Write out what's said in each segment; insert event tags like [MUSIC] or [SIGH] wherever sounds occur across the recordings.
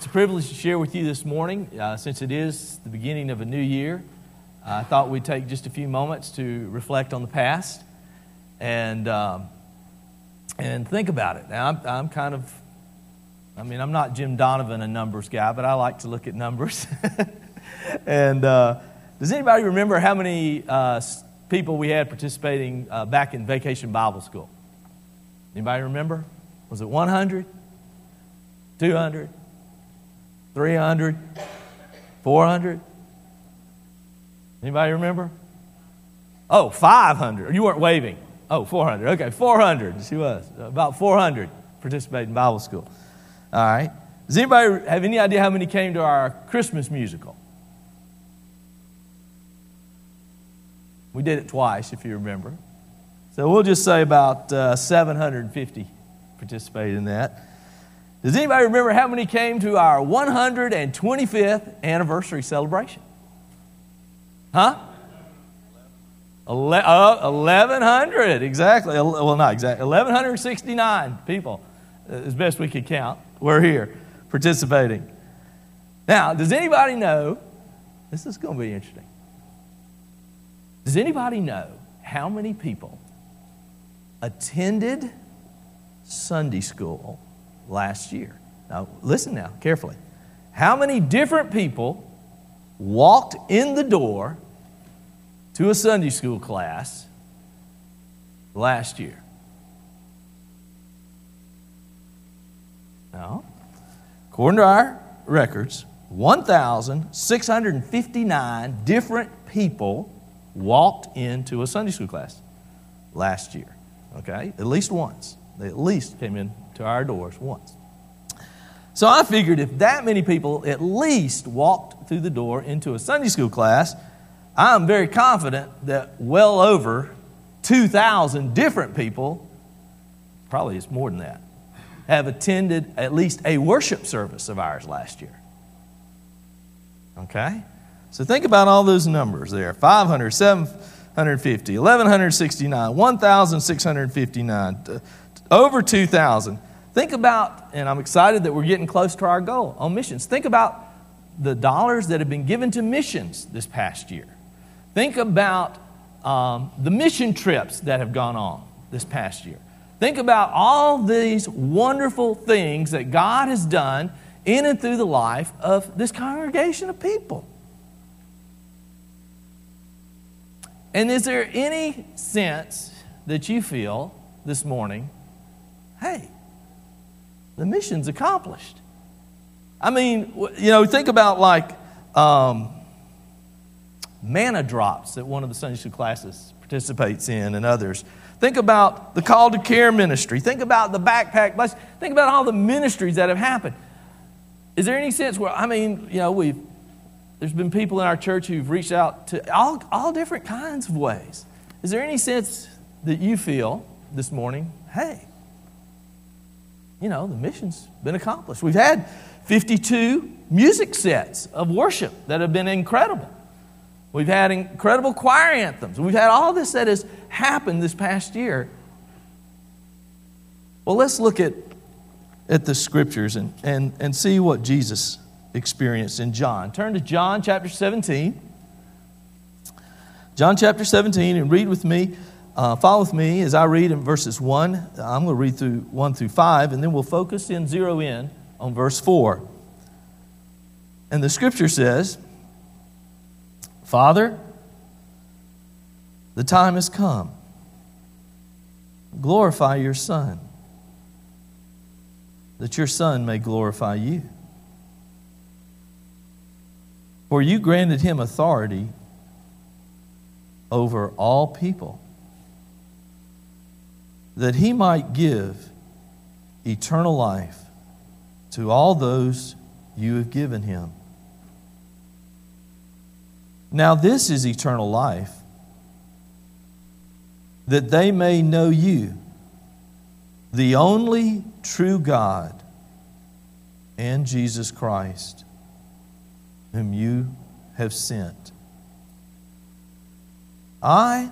It's a privilege to share with you this morning. Uh, since it is the beginning of a new year, I thought we'd take just a few moments to reflect on the past and, um, and think about it. Now, I'm, I'm kind of, I mean, I'm not Jim Donovan, a numbers guy, but I like to look at numbers. [LAUGHS] and uh, does anybody remember how many uh, people we had participating uh, back in Vacation Bible School? Anybody remember? Was it 100? 200? 300, 400. Anybody remember? Oh, 500. You weren't waving. Oh, 400. Okay, 400. She was. About 400 participated in Bible school. All right. Does anybody have any idea how many came to our Christmas musical? We did it twice, if you remember. So we'll just say about uh, 750 participated in that. Does anybody remember how many came to our 125th anniversary celebration? Huh? Ele- uh, 1,100, exactly. Well, not exactly. 1,169 people, uh, as best we could count, were here participating. Now, does anybody know? This is going to be interesting. Does anybody know how many people attended Sunday school last year. Now, listen now, carefully. How many different people walked in the door to a Sunday school class last year? Now, according to our records, 1,659 different people walked into a Sunday school class last year. Okay? At least once. They at least came in to our doors once. So I figured if that many people at least walked through the door into a Sunday school class, I'm very confident that well over 2,000 different people, probably it's more than that, have attended at least a worship service of ours last year. Okay? So think about all those numbers there 500, 750, 1,169, 1,659, over 2,000. Think about, and I'm excited that we're getting close to our goal on missions. Think about the dollars that have been given to missions this past year. Think about um, the mission trips that have gone on this past year. Think about all these wonderful things that God has done in and through the life of this congregation of people. And is there any sense that you feel this morning, hey, the mission's accomplished. I mean, you know, think about like um, manna drops that one of the Sunday school classes participates in and others. Think about the call to care ministry. Think about the backpack bless. Think about all the ministries that have happened. Is there any sense where, I mean, you know, we've, there's been people in our church who've reached out to all, all different kinds of ways. Is there any sense that you feel this morning, hey, you know, the mission's been accomplished. We've had 52 music sets of worship that have been incredible. We've had incredible choir anthems. We've had all this that has happened this past year. Well, let's look at, at the scriptures and, and, and see what Jesus experienced in John. Turn to John chapter 17. John chapter 17 and read with me uh, follow with me as I read in verses 1. I'm going to read through 1 through 5, and then we'll focus and zero in on verse 4. And the scripture says, Father, the time has come. Glorify your Son, that your Son may glorify you. For you granted him authority over all people that he might give eternal life to all those you have given him. Now, this is eternal life, that they may know you, the only true God, and Jesus Christ, whom you have sent. I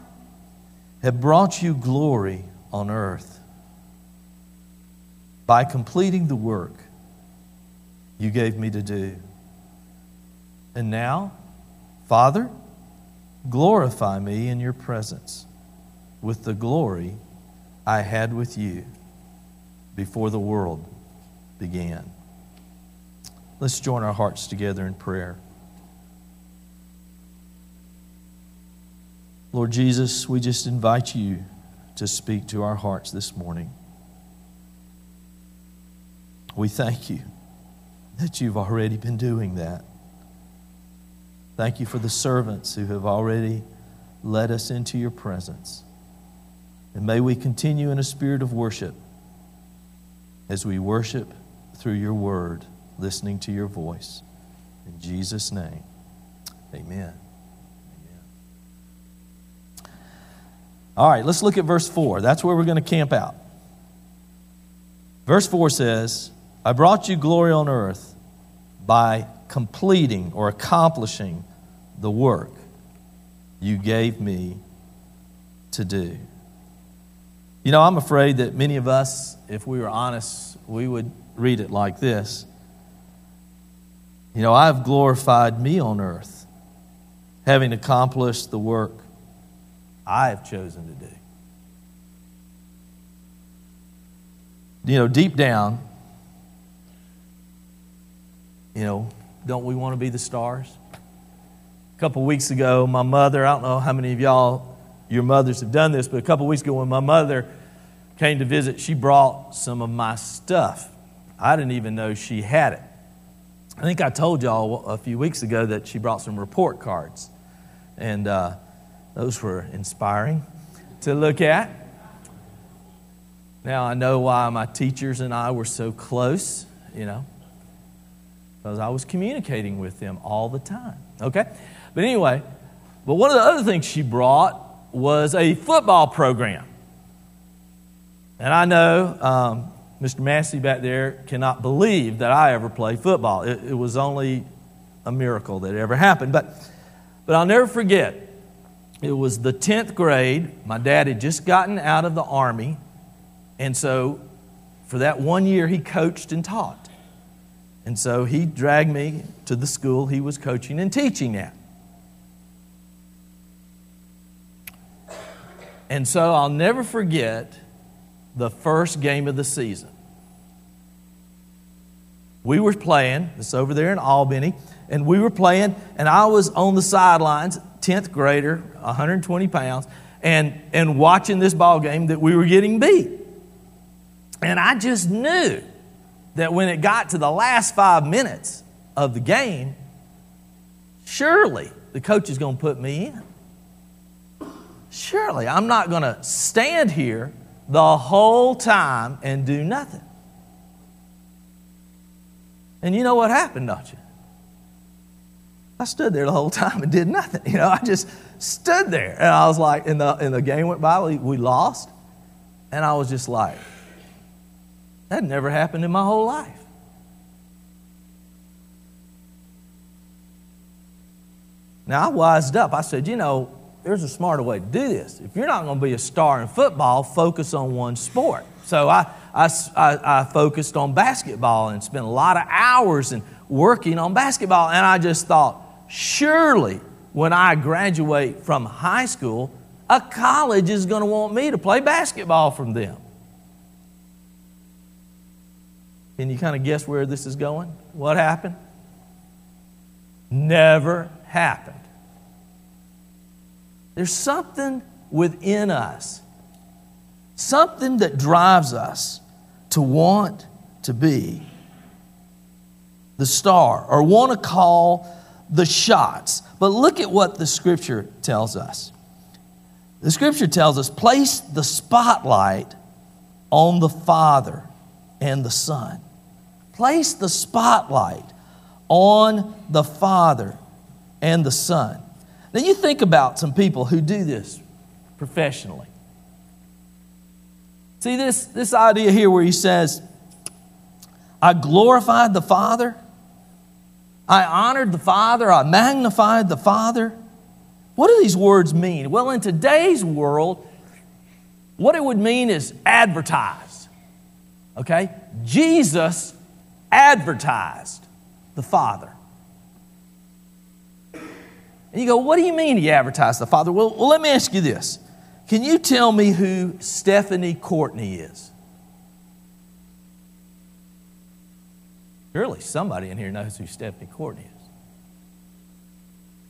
have brought you glory on earth by completing the work you gave me to do. And now, Father, glorify me in your presence with the glory I had with you before the world began. Let's join our hearts together in prayer. Lord Jesus, we just invite you to speak to our hearts this morning. We thank you that you've already been doing that. Thank you for the servants who have already led us into your presence. And may we continue in a spirit of worship as we worship through your word, listening to your voice. In Jesus' name, amen. All right, let's look at verse 4. That's where we're going to camp out. Verse 4 says, I brought you glory on earth by completing or accomplishing the work you gave me to do. You know, I'm afraid that many of us, if we were honest, we would read it like this You know, I've glorified me on earth, having accomplished the work I have chosen to do. You know, deep down, you know, don't we want to be the stars? A couple weeks ago, my mother, I don't know how many of y'all, your mothers have done this, but a couple weeks ago when my mother came to visit, she brought some of my stuff. I didn't even know she had it. I think I told y'all a few weeks ago that she brought some report cards. And uh, those were inspiring to look at. Now I know why my teachers and I were so close, you know, because I was communicating with them all the time. Okay? But anyway, but one of the other things she brought was a football program. And I know um, Mr. Massey back there cannot believe that I ever played football. It, it was only a miracle that ever happened. But, but I'll never forget, it was the 10th grade. My dad had just gotten out of the Army. And so for that one year, he coached and taught. And so he dragged me to the school he was coaching and teaching at. And so I'll never forget the first game of the season. We were playing, it's over there in Albany, and we were playing, and I was on the sidelines, 10th grader, 120 pounds, and, and watching this ball game that we were getting beat. And I just knew that when it got to the last five minutes of the game, surely the coach is going to put me in. Surely I'm not going to stand here the whole time and do nothing. And you know what happened, don't you? I stood there the whole time and did nothing. You know, I just stood there. And I was like, and the, and the game went by, we, we lost. And I was just like, that never happened in my whole life. Now, I wised up. I said, you know, there's a smarter way to do this. If you're not going to be a star in football, focus on one sport. So I, I, I, I focused on basketball and spent a lot of hours in working on basketball. And I just thought, surely when I graduate from high school, a college is going to want me to play basketball from them. Can you kind of guess where this is going? What happened? Never happened. There's something within us, something that drives us to want to be the star or want to call the shots. But look at what the scripture tells us. The scripture tells us place the spotlight on the Father and the Son. Place the spotlight on the Father and the Son. Now, you think about some people who do this professionally. See this, this idea here where he says, I glorified the Father, I honored the Father, I magnified the Father. What do these words mean? Well, in today's world, what it would mean is advertise. Okay? Jesus advertised. the Father. And you go, what do you mean he advertised the Father? Well, well, let me ask you this. Can you tell me who Stephanie Courtney is? Surely somebody in here knows who Stephanie Courtney is.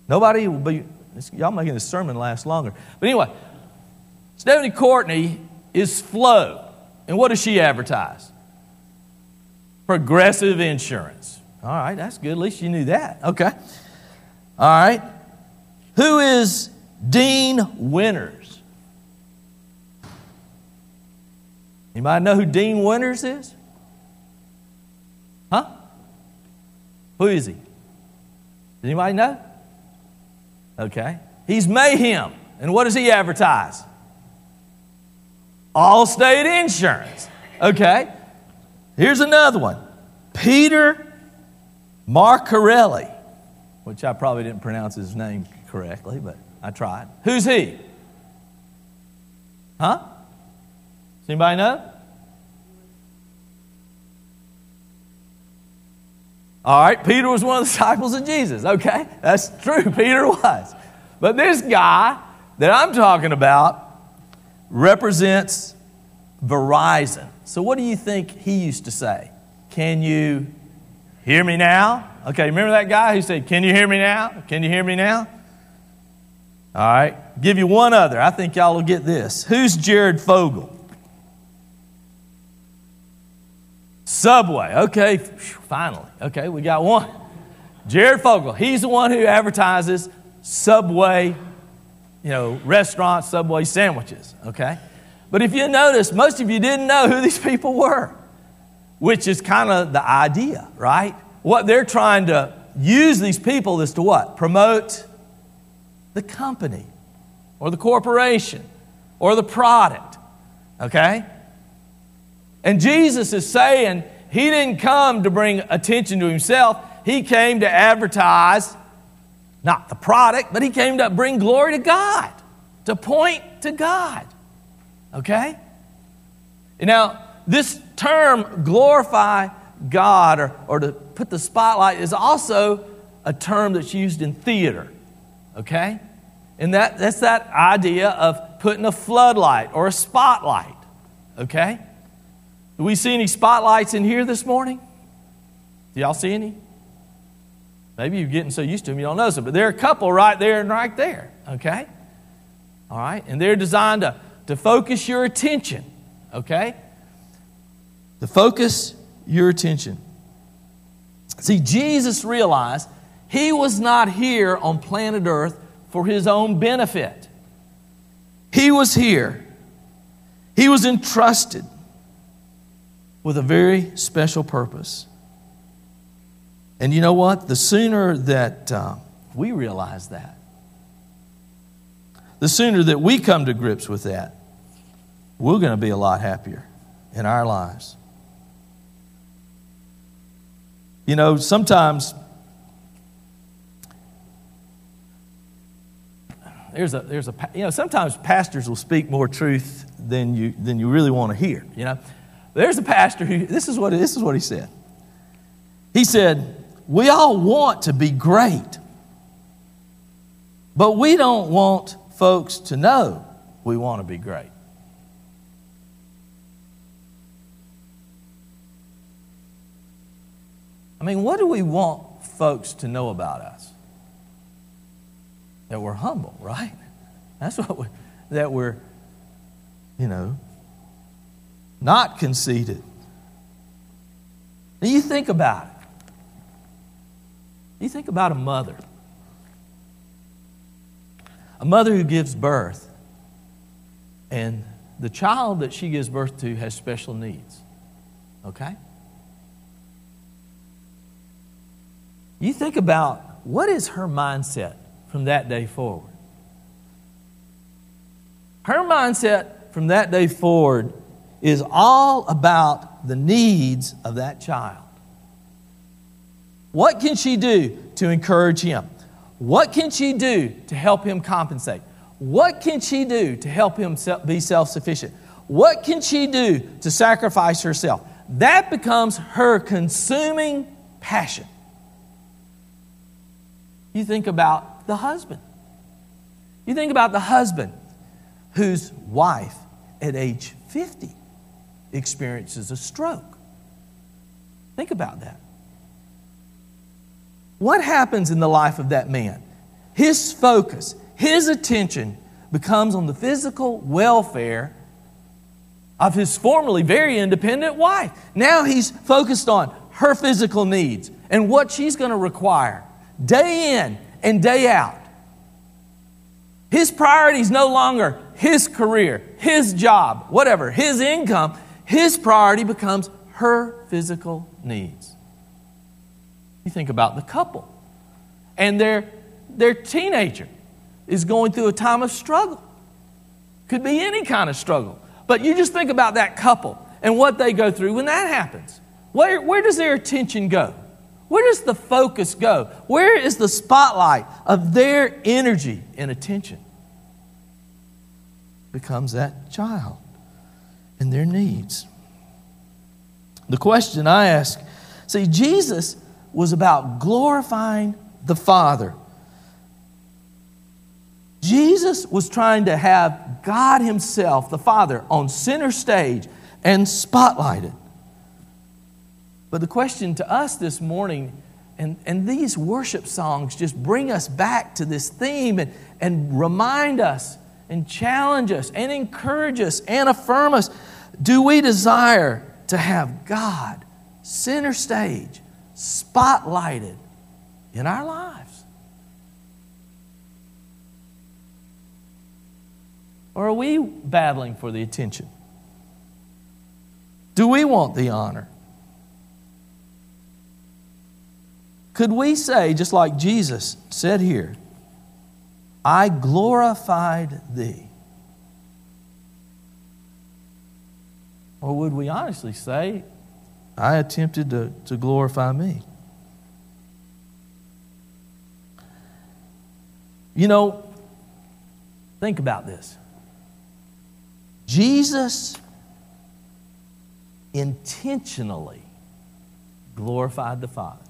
Nobody will be, y'all making this sermon last longer. But anyway, Stephanie Courtney is Flo. And what does she advertise? Progressive insurance. All right, that's good. At least you knew that. Okay. All right. Who is Dean Winters? Anybody know who Dean Winters is? Huh? Who is he? Anybody know? Okay. He's Mayhem. And what does he advertise? Allstate Insurance. Okay. Here's another one Peter Marcarelli, which I probably didn't pronounce his name correctly, but I tried. Who's he? Huh? Does anybody know? All right, Peter was one of the disciples of Jesus. Okay, that's true, [LAUGHS] Peter was. But this guy that I'm talking about represents Verizon. So, what do you think he used to say? Can you hear me now? Okay, remember that guy who said, Can you hear me now? Can you hear me now? All right, give you one other. I think y'all will get this. Who's Jared Fogle? Subway. Okay, finally. Okay, we got one. Jared Fogle. He's the one who advertises Subway, you know, restaurants, Subway sandwiches. Okay? But if you notice, most of you didn't know who [LAUGHS] these people were, which is kind of the idea, right? What they're trying to use these people is to what? Promote the company or the corporation or the product, okay? And Jesus is saying he didn't come to bring attention to himself, he came to advertise not the product, but he came to bring glory to God, to point to God. Okay? Now, this term, glorify God or, or to put the spotlight, is also a term that's used in theater. Okay? And that, that's that idea of putting a floodlight or a spotlight. Okay? Do we see any spotlights in here this morning? Do y'all see any? Maybe you're getting so used to them you don't notice them, but there are a couple right there and right there. Okay? All right? And they're designed to to focus your attention, okay? To focus your attention. See, Jesus realized he was not here on planet Earth for his own benefit. He was here. He was entrusted with a very special purpose. And you know what? The sooner that uh, we realize that, the sooner that we come to grips with that, we're going to be a lot happier in our lives. You know, sometimes there's a there's a you know sometimes pastors will speak more truth than you than you really want to hear. You know, there's a pastor who this is what this is what he said. He said, "We all want to be great, but we don't want folks to know we want to be great." I mean, what do we want folks to know about us? That we're humble, right? That's what we, that we're, you know, not conceited. Now you think about it. You think about a mother. A mother who gives birth, and the child that she gives birth to has special needs. Okay? You think about what is her mindset from that day forward? Her mindset from that day forward is all about the needs of that child. What can she do to encourage him? What can she do to help him compensate? What can she do to help him be self sufficient? What can she do to sacrifice herself? That becomes her consuming passion. You think about the husband. You think about the husband whose wife at age 50 experiences a stroke. Think about that. What happens in the life of that man? His focus, his attention becomes on the physical welfare of his formerly very independent wife. Now he's focused on her physical needs and what she's going to require day in and day out. His priority is no longer his career, his job, whatever, his income. His priority becomes her physical needs. You think about the couple and their, their teenager is going through a time of struggle. Could be any kind of struggle. But you just think about that couple and what they go through when that happens. Where, where does their attention go? Where does the focus go? Where is the spotlight of their energy and attention? Becomes that child and their needs. The question I ask see, Jesus was about glorifying the Father. Jesus was trying to have God Himself, the Father, on center stage and spotlighted. But the question to us this morning, and, and these worship songs just bring us back to this theme and, and remind us and challenge us and encourage us and affirm us. Do we desire to have God center stage, spotlighted in our lives? Or are we battling for the attention? Do we want the honor? Could we say, just like Jesus said here, I glorified thee? Or would we honestly say, I attempted to, to glorify me? You know, think about this. Jesus intentionally glorified the Father.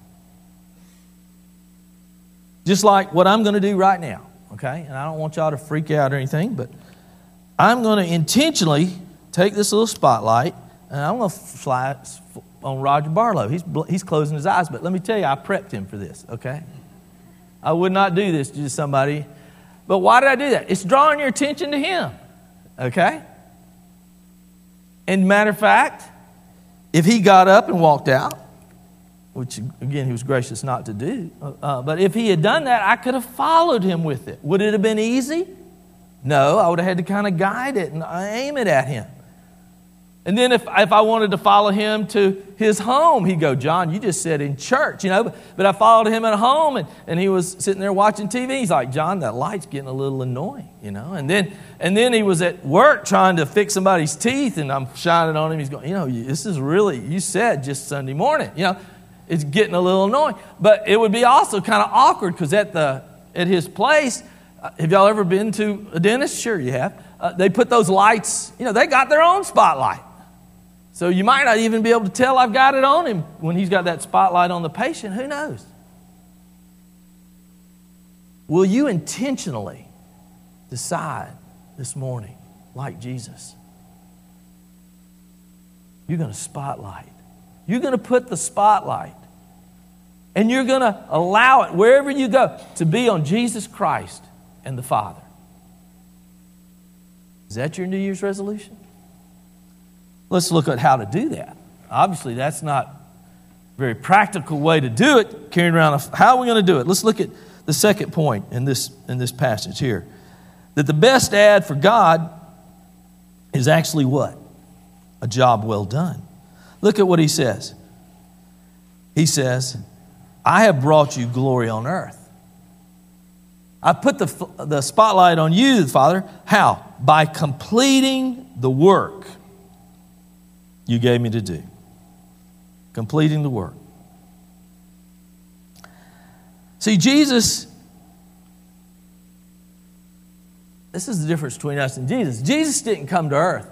Just like what I'm going to do right now, okay? And I don't want y'all to freak out or anything, but I'm going to intentionally take this little spotlight and I'm going to fly on Roger Barlow. He's, he's closing his eyes, but let me tell you, I prepped him for this, okay? I would not do this to somebody. But why did I do that? It's drawing your attention to him, okay? And matter of fact, if he got up and walked out, which again he was gracious not to do. Uh, uh, but if he had done that, I could have followed him with it. Would it have been easy? No, I would have had to kind of guide it and aim it at him. And then if, if I wanted to follow him to his home, he'd go, John, you just said in church, you know. But, but I followed him at home and, and he was sitting there watching TV. He's like, John, that light's getting a little annoying, you know. And then, and then he was at work trying to fix somebody's teeth and I'm shining on him. He's going, you know, this is really, you said just Sunday morning, you know it's getting a little annoying. But it would be also kind of awkward because at, the, at his place, uh, have y'all ever been to a dentist? Sure, you have. Uh, they put those lights, you know, they got their own spotlight. So you might not even be able to tell I've got it on him when he's got that spotlight on the patient. Who knows? Will you intentionally decide this morning, like Jesus? You're going to spotlight. You're going to put the spotlight and you're going to allow it, wherever you go, to be on Jesus Christ and the Father. Is that your New Year's resolution? Let's look at how to do that. Obviously, that's not a very practical way to do it, carrying around. A, how are we going to do it? Let's look at the second point in this, in this passage here. That the best ad for God is actually what? A job well done. Look at what he says. He says, I have brought you glory on earth. I put the, the spotlight on you, Father. How? By completing the work you gave me to do. Completing the work. See, Jesus, this is the difference between us and Jesus. Jesus didn't come to earth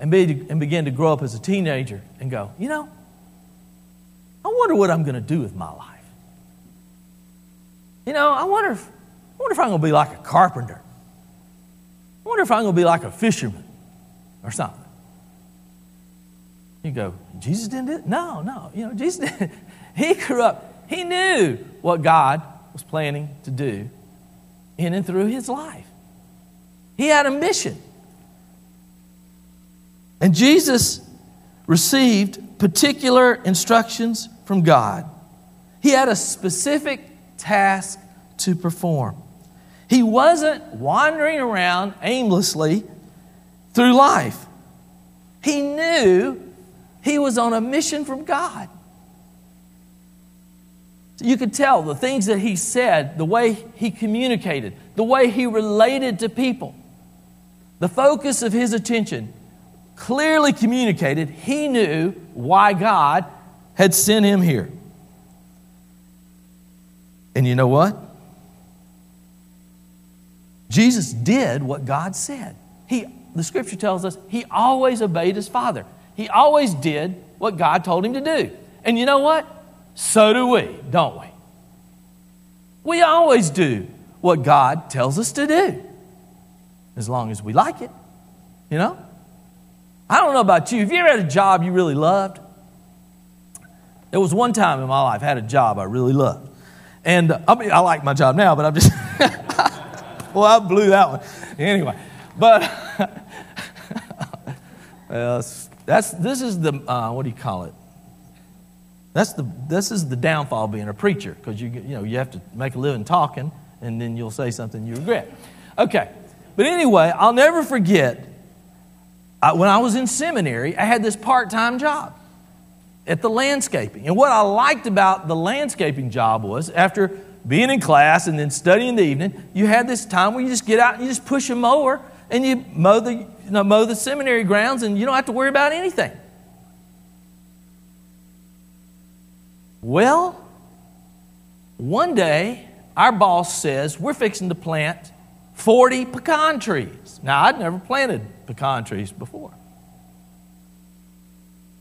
and, be, and begin to grow up as a teenager and go, you know, I wonder what I'm going to do with my life. you know, I wonder if, I wonder if I'm going to be like a carpenter. I wonder if I'm going to be like a fisherman or something. You go, Jesus didn't do it? No, no. You know, Jesus didn't. [LAUGHS] He grew up. He knew what God was planning to do in and through his life. He had a mission. And Jesus received particular instructions from God. He had a specific task to perform. He wasn't wandering around aimlessly through life. He knew he was on a mission from God. You could tell the things that he said, the way he communicated, the way he related to people. The focus of his attention clearly communicated he knew why God had sent him here. And you know what? Jesus did what God said. He, the scripture tells us he always obeyed his Father. He always did what God told him to do. And you know what? So do we, don't we? We always do what God tells us to do, as long as we like it, you know? I don't know about you. Have you ever had a job you really loved? There was one time in my life I had a job I really loved. And uh, I mean, I like my job now, but I'm just, [LAUGHS] well, I blew that one. Anyway, but [LAUGHS] well, that's, this is the, uh, what do you call it? That's the, this is the downfall of being a preacher because you, you, know, you have to make a living talking and then you'll say something you regret. Okay, but anyway, I'll never forget I, when I was in seminary, I had this part time job at the landscaping. And what I liked about the landscaping job was after being in class and then studying the evening, you had this time where you just get out and you just push a mower and you mow the, you know, mow the seminary grounds and you don't have to worry about anything. Well, one day, our boss says we're fixing to plant 40 pecan trees. Now, I'd never planted pecan trees before.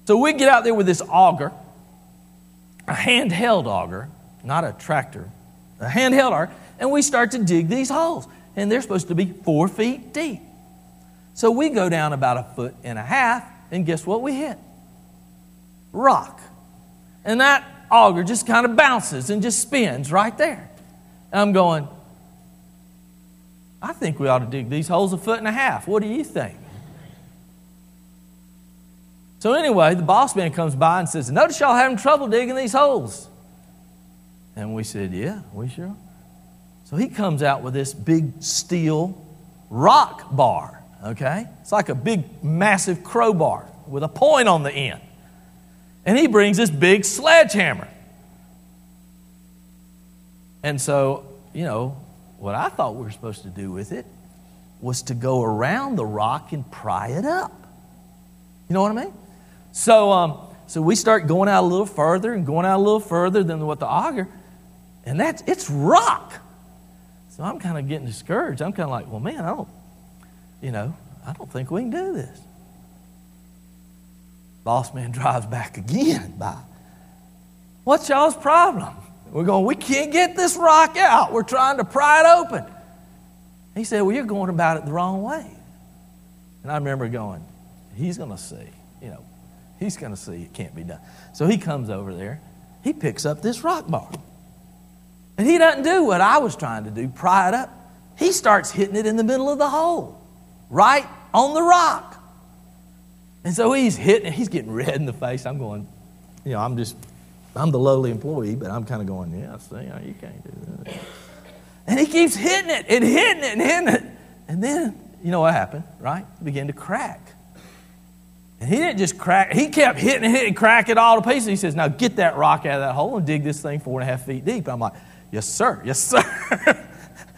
So we get out there with this auger, a handheld auger, not a tractor, a handheld auger, and we start to dig these holes. And they're supposed to be four feet deep. So we go down about a foot and a half, and guess what we hit? Rock. And that auger just kind of bounces and just spins right there. And I'm going, I think we ought to dig these holes a foot and a half. What do you think? So, anyway, the boss man comes by and says, Notice y'all having trouble digging these holes. And we said, Yeah, we sure. So he comes out with this big steel rock bar, okay? It's like a big, massive crowbar with a point on the end. And he brings this big sledgehammer. And so, you know, what I thought we were supposed to do with it was to go around the rock and pry it up. You know what I mean? So, um, so we start going out a little further and going out a little further than what the auger, and that's it's rock. So I'm kind of getting discouraged. I'm kind of like, well, man, I don't, you know, I don't think we can do this. Boss man [LAUGHS] drives back again by. What's y'all's problem? We're going, we can't get this rock out. We're trying to pry it open. He said, Well, you're going about it the wrong way. And I remember going, He's going to see, you know, he's going to see it can't be done. So he comes over there, he picks up this rock bar. And he doesn't do what I was trying to do, pry it up. He starts hitting it in the middle of the hole, right on the rock. And so he's hitting, it, he's getting red in the face. I'm going, you know, I'm just I'm the lowly employee, but I'm kind of going, yeah, see, you can't do that. And he keeps hitting it and hitting it and hitting it. And then, you know what happened, right? It began to crack. And he didn't just crack, he kept hitting and hitting, crack it all to pieces. He says, now get that rock out of that hole and dig this thing four and a half feet deep. I'm like, yes, sir, yes, sir.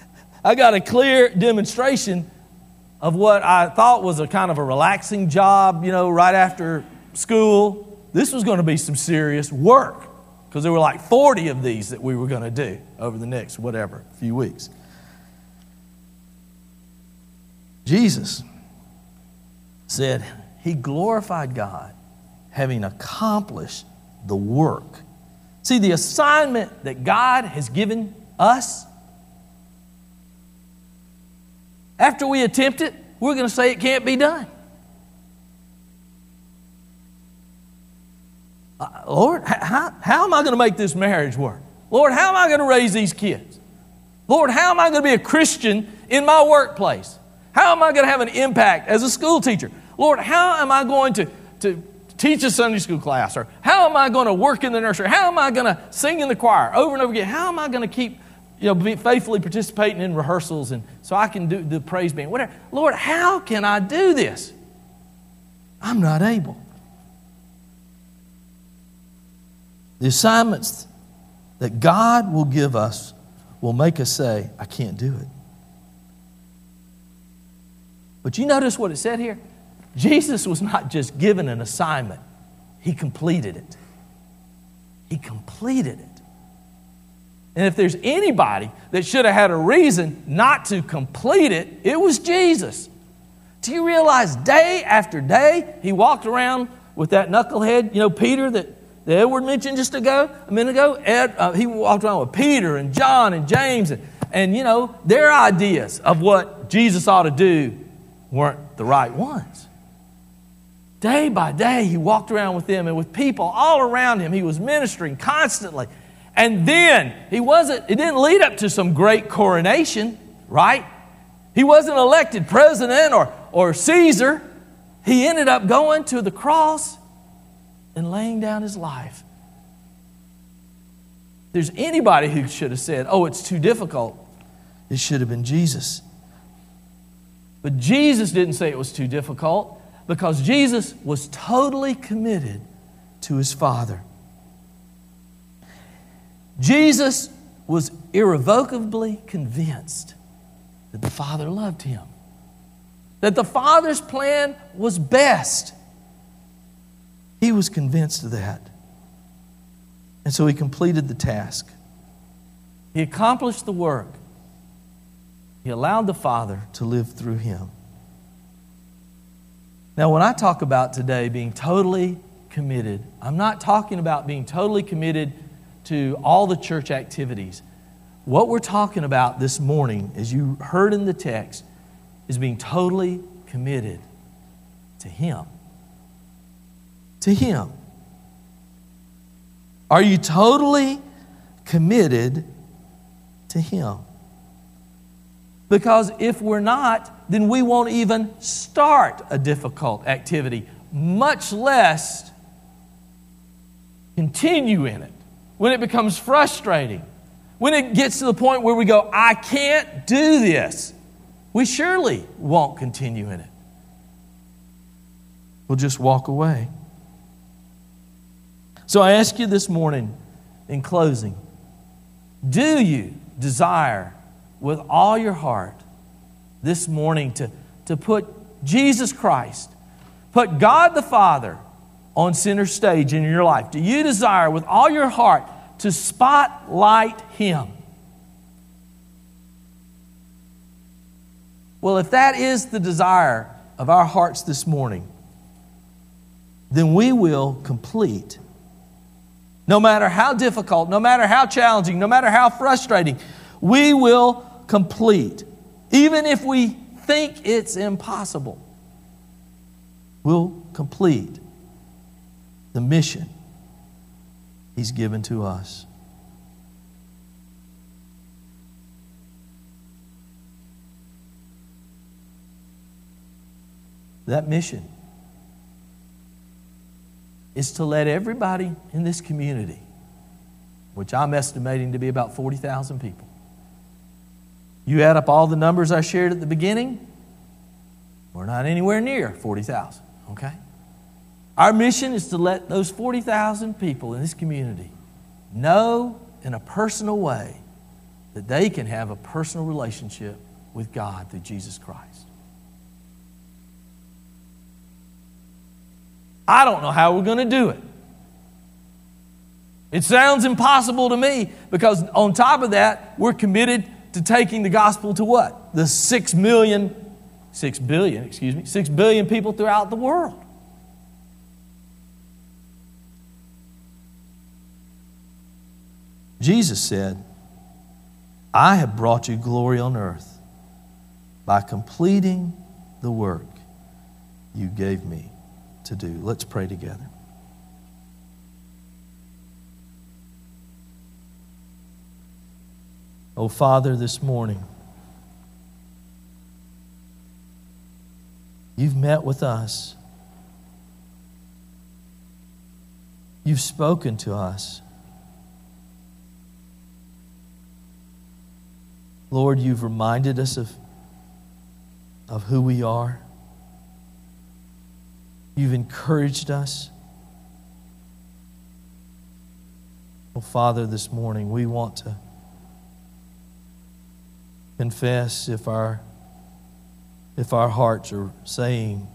[LAUGHS] I got a clear demonstration of what I thought was a kind of a relaxing job, you know, right after school. This was going to be some serious work because there were like 40 of these that we were going to do over the next, whatever, few weeks. Jesus said he glorified God having accomplished the work. See, the assignment that God has given Us? After we attempt it, we're going to say it can't be done. Uh, Lord, how, how am I going to make this marriage work? Lord, how am I going to raise these kids? Lord, how am I going to be a Christian in my workplace? How am I going to have an impact as a school teacher? Lord, how am I going to, to teach a Sunday school class? Or how am I going to work in the nursery? How am I going to sing in the choir over and over again? How am I going to keep you know, be faithfully participating in rehearsals and so I can do the praise band, whatever. Lord, how can I do this? I'm not able. The assignments that God will give us will make us say, I can't do it. But you notice what it said here? Jesus was not just given an assignment, he completed it. He completed it. And if there's anybody that should have had a reason not to complete it, it was Jesus. Do you realize day after day he walked around with that knucklehead, you know, Peter that, that Edward mentioned just ago, a minute ago? Ed, uh, he walked around with Peter and John and James, and, and, you know, their ideas of what Jesus ought to do weren't the right ones. Day by day, he walked around with them and with people all around him. He was ministering constantly. And then he wasn't, it didn't lead up to some great coronation, right? He wasn't elected president or, or Caesar. He ended up going to the cross and laying down his life. If there's anybody who should have said, oh, it's too difficult, it should have been Jesus. But Jesus didn't say it was too difficult because Jesus was totally committed to his Father. Jesus was irrevocably convinced that the Father loved him, that the Father's plan was best. He was convinced of that. And so he completed the task. He accomplished the work. He allowed the Father to live through him. Now, when I talk about today being totally committed, I'm not talking about being totally committed to all the church activities. What we're talking about this morning, as you heard in the text, is being totally committed to Him. To Him. Are you totally committed to Him? Because if we're not, then we won't even start a difficult activity, much less continue in it when it becomes frustrating, when it gets to the point where we go, I can't do this, we surely won't continue in it. We'll just walk away. So I ask you this morning, in closing, do you desire with all your heart this morning to, to put Jesus Christ, put God the Father, on center stage in your life? Do you desire with all your heart to spotlight Him? Well, if that is the desire of our hearts this morning, then we will complete. No matter how difficult, no matter how challenging, no matter how frustrating, we will complete. Even if we think it's impossible, we'll complete the mission He's given to us. That mission is to let everybody in this community, which I'm estimating to be about 40,000 people, you add up all the numbers I shared at the beginning, we're not anywhere near 40,000, okay? Our mission is to let those 40,000 people in this community know in a personal way that they can have a personal relationship with God through Jesus Christ. I don't know how we're going to do it. It sounds impossible to me because, on top of that, we're committed to taking the gospel to what? The six million, six billion, excuse me, six billion people throughout the world. Jesus said, I have brought you glory on earth by completing the work you gave me to do. Let's pray together. Oh, Father, this morning, you've met with us. You've spoken to us. Lord, you've reminded us of, of who we are. You've encouraged us. Oh, Father, this morning we want to confess if our if our hearts are saying,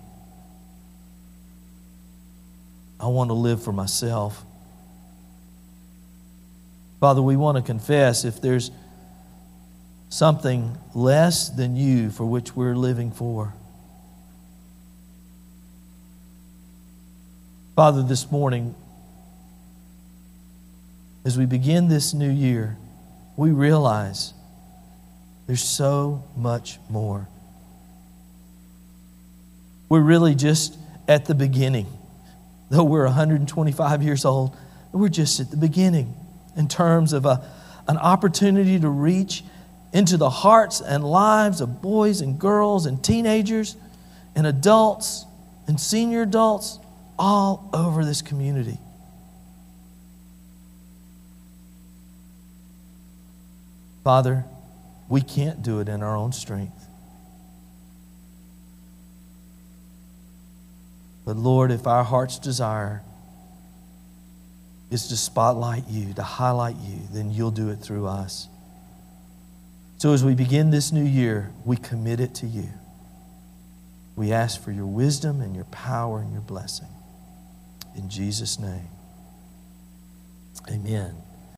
I want to live for myself. Father, we want to confess if there's something less than you for which we're living for. Father, this morning, as we begin this new year, we realize there's so much more. We're really just at the beginning. Though we're 125 years old, we're just at the beginning in terms of a, an opportunity to reach into the hearts and lives of boys and girls and teenagers and adults and senior adults all over this community. Father, we can't do it in our own strength. But Lord, if our heart's desire is to spotlight you, to highlight you, then you'll do it through us. So as we begin this new year, we commit it to you. We ask for your wisdom and your power and your blessing. In Jesus' name, amen.